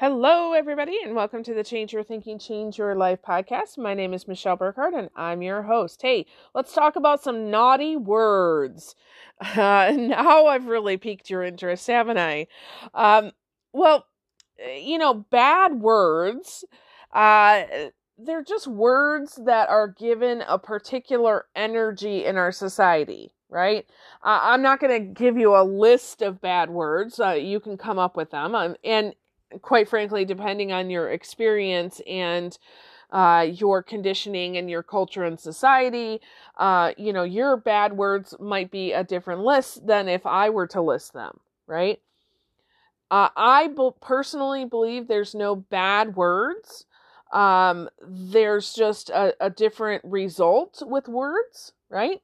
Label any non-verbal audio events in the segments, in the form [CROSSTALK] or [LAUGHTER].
Hello, everybody, and welcome to the Change Your Thinking, Change Your Life podcast. My name is Michelle Burkhardt, and I'm your host. Hey, let's talk about some naughty words. [LAUGHS] Uh, now I've really piqued your interest, haven't I? Um, well, you know, bad words, uh, they're just words that are given a particular energy in our society right? Uh, I'm not going to give you a list of bad words. Uh, you can come up with them. Um, and quite frankly, depending on your experience and uh, your conditioning and your culture and society, uh, you know, your bad words might be a different list than if I were to list them, right? Uh, I personally believe there's no bad words. Um, there's just a, a different result with words, right?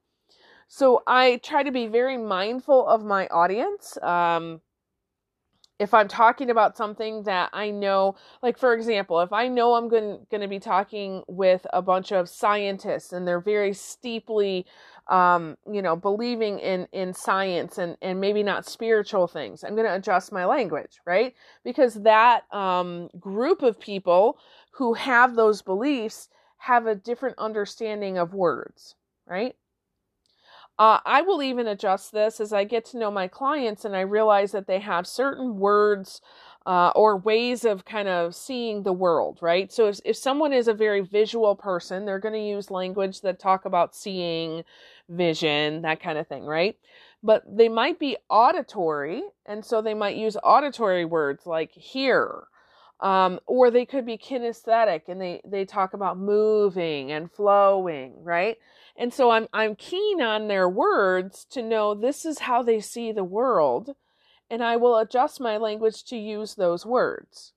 So I try to be very mindful of my audience. Um, if I'm talking about something that I know, like for example, if I know I'm going, to be talking with a bunch of scientists and they're very steeply, um, you know, believing in in science and and maybe not spiritual things, I'm going to adjust my language, right? Because that um, group of people who have those beliefs have a different understanding of words, right? Uh, I will even adjust this as I get to know my clients and I realize that they have certain words uh, or ways of kind of seeing the world, right? So if, if someone is a very visual person, they're going to use language that talk about seeing, vision, that kind of thing, right? But they might be auditory, and so they might use auditory words like hear. Um, or they could be kinesthetic and they, they talk about moving and flowing, right? And so I'm I'm keen on their words to know this is how they see the world and I will adjust my language to use those words.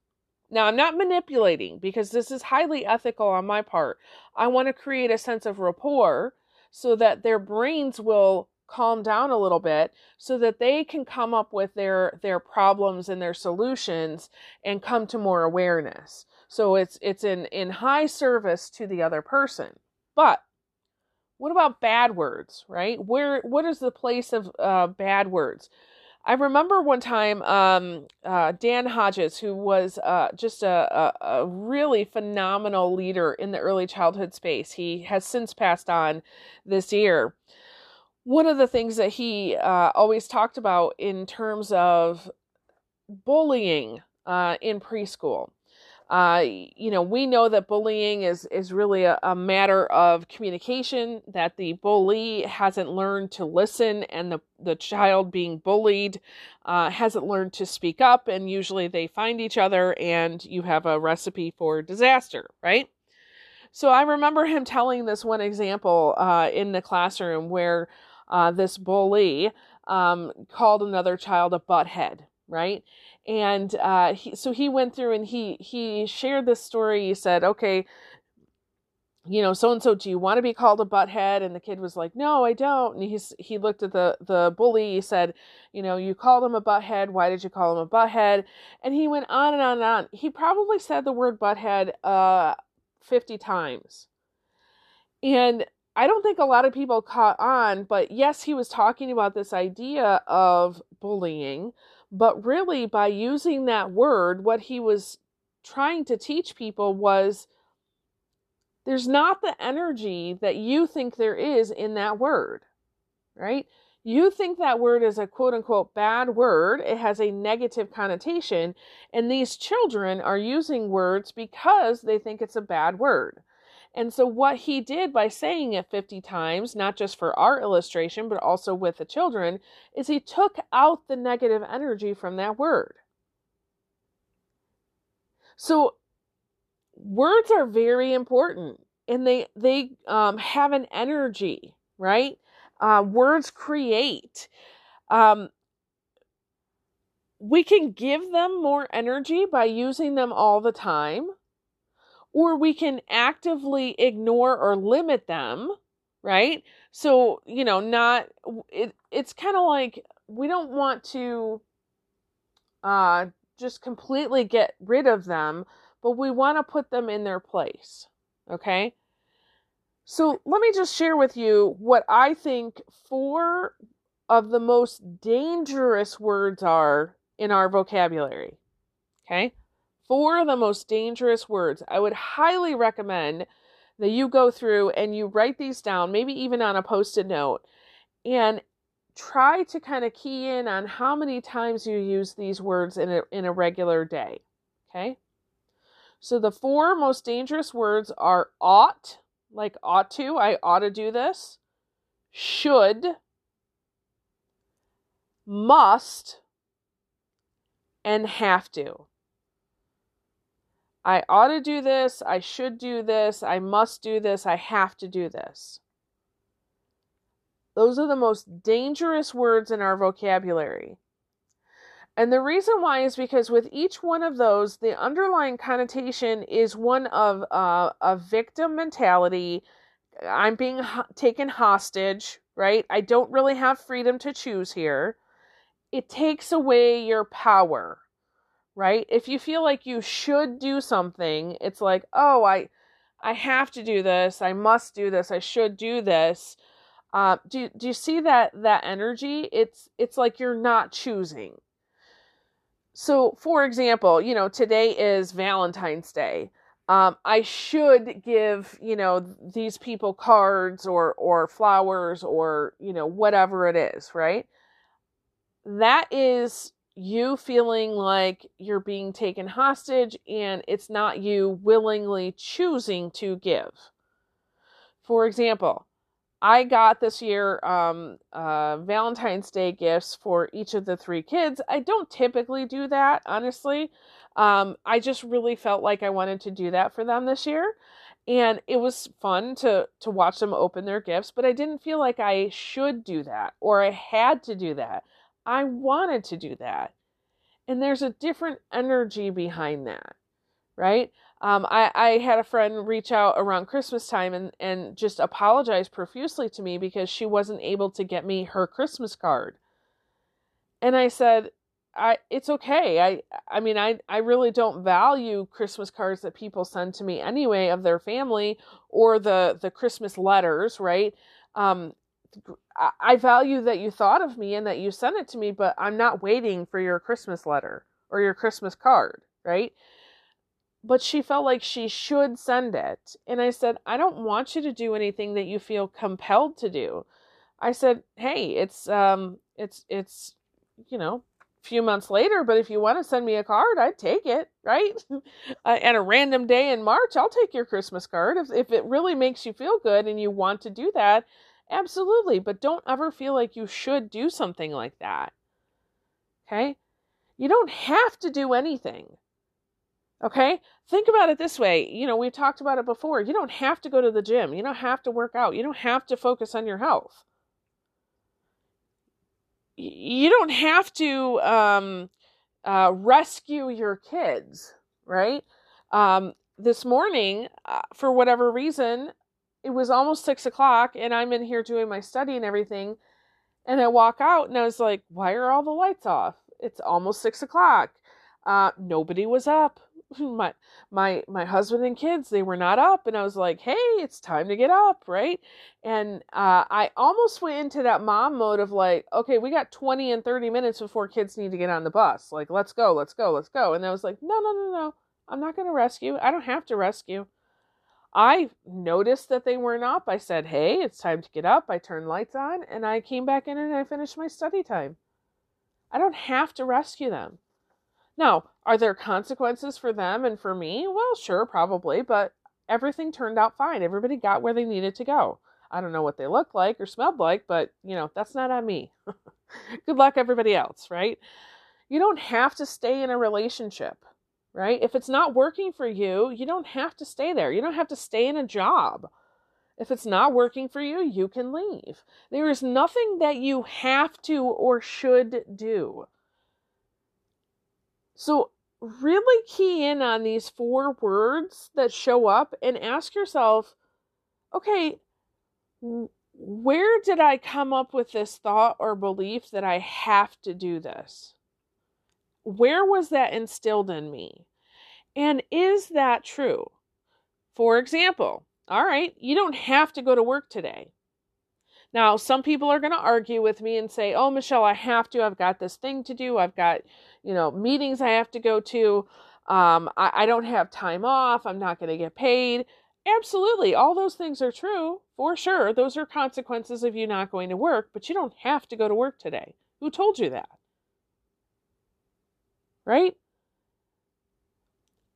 Now, I'm not manipulating because this is highly ethical on my part. I want to create a sense of rapport so that their brains will calm down a little bit so that they can come up with their their problems and their solutions and come to more awareness. So it's it's in in high service to the other person. But what about bad words, right? Where what is the place of uh, bad words? I remember one time um, uh, Dan Hodgins, who was uh, just a, a, a, really phenomenal leader in the early childhood space. He has since passed on this year. One of the things that he uh, always talked about in terms of bullying uh, in preschool uh, you know, we know that bullying is is really a, a, matter of communication. That the bully hasn't learned to listen, and the the child being bullied uh, hasn't learned to speak up. And usually, they find each other, and you have a recipe for disaster, right? So I remember him telling this one example uh, in the classroom where uh, this bully um, called another child a butthead, right? and uh, he, so he went through and he he shared this story. He said, "Okay, you know, so and so, do you want to be called a butthead?" And the kid was like, "No, I don't." And he's he looked at the the bully. He said, "You know, you called him a butthead. Why did you call him a butthead?" And he went on and on and on. He probably said the word butthead uh, fifty times, and I don't think a lot of people caught on. But yes, he was talking about this idea of bullying but really, by using that word, what he was trying to teach people was there's not the energy that you think there is in that word, right? You think that word is a quote unquote bad word, it has a negative connotation, and these children are using words because they think it's a bad word. And so, what he did by saying it 50 times, not just for our illustration, but also with the children, is he took out the negative energy from that word. So, words are very important and they, they um, have an energy, right? Uh, words create. Um, we can give them more energy by using them all the time or we can actively ignore or limit them, right? So, you know, not it it's kind of like we don't want to uh just completely get rid of them, but we want to put them in their place. Okay? So, let me just share with you what I think four of the most dangerous words are in our vocabulary. Okay? Four of the most dangerous words. I would highly recommend that you go through and you write these down, maybe even on a post it note, and try to kind of key in on how many times you use these words in a, in a regular day. Okay? So the four most dangerous words are ought, like ought to, I ought to do this, should, must, and have to. I ought to do this, I should do this, I must do this, I have to do this. Those are the most dangerous words in our vocabulary. And the reason why is because with each one of those, the underlying connotation is one of uh, a victim mentality. I'm being ho- taken hostage, right? I don't really have freedom to choose here. It takes away your power, right? If you feel like you should do something, it's like, oh, I, I have to do this. I must do this. I should do this. Uh, do do you see that that energy? It's it's like you're not choosing so, for example, you know, today is Valentine's Day. Um, I should give, you know, these people cards or or flowers or, you know, whatever it is, right? That is you feeling like you're being taken hostage and it's not you willingly choosing to give. For example, I got this year um, uh, Valentine's Day gifts for each of the three kids. I don't typically do that, honestly. Um, I just really felt like I wanted to do that for them this year, and it was fun to to watch them open their gifts. But I didn't feel like I should do that or I had to do that. I wanted to do that, and there's a different energy behind that, right? Um, I, I had a friend reach out around Christmas time and, and just apologize profusely to me because she wasn't able to get me her Christmas card. And I said, I it's okay. I I mean I I really don't value Christmas cards that people send to me anyway of their family or the the Christmas letters, right? Um I value that you thought of me and that you sent it to me, but I'm not waiting for your Christmas letter or your Christmas card, right? but she felt like she should send it. And I said, I don't want you to do anything that you feel compelled to do. I said, hey, it's um it's it's you know, a few months later, but if you want to send me a card, I'd take it, right? [LAUGHS] uh, a random day in March, I'll take your Christmas card if if it really makes you feel good and you want to do that. Absolutely, but don't ever feel like you should do something like that. Okay? You don't have to do anything. Okay? Think about it this way. You know, we've talked about it before. You don't have to go to the gym. You don't have to work out. You don't have to focus on your health. You don't have to um, uh, rescue your kids, right? Um, this morning, uh, for whatever reason, it was almost six o'clock, and I'm in here doing my study and everything. And I walk out, and I was like, why are all the lights off? It's almost six o'clock. Uh, nobody was up [LAUGHS] my my my husband and kids they were not up and i was like hey it's time to get up right and uh, i almost went into that mom mode of like okay we got 20 and 30 minutes before kids need to get on the bus like let's go let's go let's go and i was like no no no no i'm not going to rescue i don't have to rescue i noticed that they weren't up i said hey it's time to get up i turned lights on and i came back in and i finished my study time i don't have to rescue them now, are there consequences for them and for me? Well, sure, probably, but everything turned out fine. Everybody got where they needed to go. I don't know what they looked like or smelled like, but you know, that's not on me. [LAUGHS] Good luck, everybody else, right? You don't have to stay in a relationship, right? If it's not working for you, you don't have to stay there. You don't have to stay in a job. If it's not working for you, you can leave. There is nothing that you have to or should do. So, really key in on these four words that show up and ask yourself okay, where did I come up with this thought or belief that I have to do this? Where was that instilled in me? And is that true? For example, all right, you don't have to go to work today. Now, some people are going to argue with me and say, "Oh, Michelle, I have to. I've got this thing to do. I've got, you know, meetings I have to go to." Um, I, I don't have time off. I'm not going to get paid. Absolutely. All those things are true for sure. Those are consequences of you not going to work, but you don't have to go to work today. Who told you that? Right?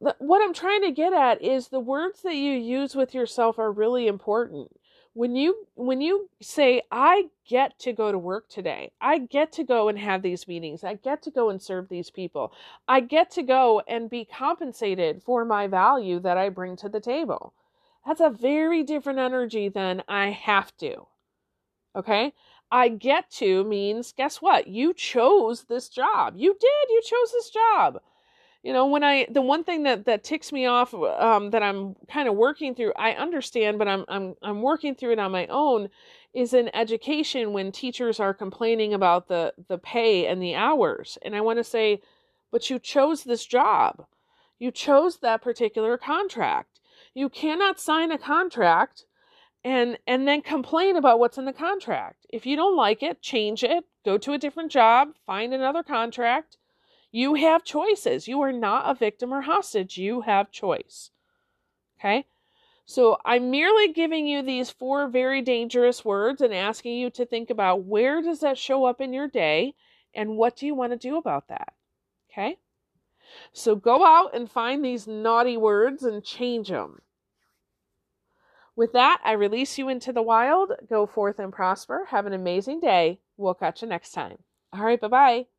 What I'm trying to get at is the words that you use with yourself are really important. When you when you say i get to go to work today. I get to go and have these meetings. I get to go and serve these people. I get to go and be compensated for my value that i bring to the table. That's a very different energy than i have to. Okay? I get to means guess what? You chose this job. You did. You chose this job you know when i the one thing that that ticks me off um, that i'm kind of working through i understand but i'm i'm i'm working through it on my own is in education when teachers are complaining about the the pay and the hours. And i want to say but you chose this job. You chose that particular contract. You cannot sign a contract and and then complain about what's in the contract. If you don't like it change it. Go to a different job. Find another contract you have choices. You are not a victim or hostage. You have choice. Okay? So I'm merely giving you these four very dangerous words and asking you to think about where does that show up in your day and what do you want to do about that? Okay? So go out and find these naughty words and change them. With that, I release you into the wild. Go forth and prosper. Have an amazing day. We'll catch you next time. All right, bye bye.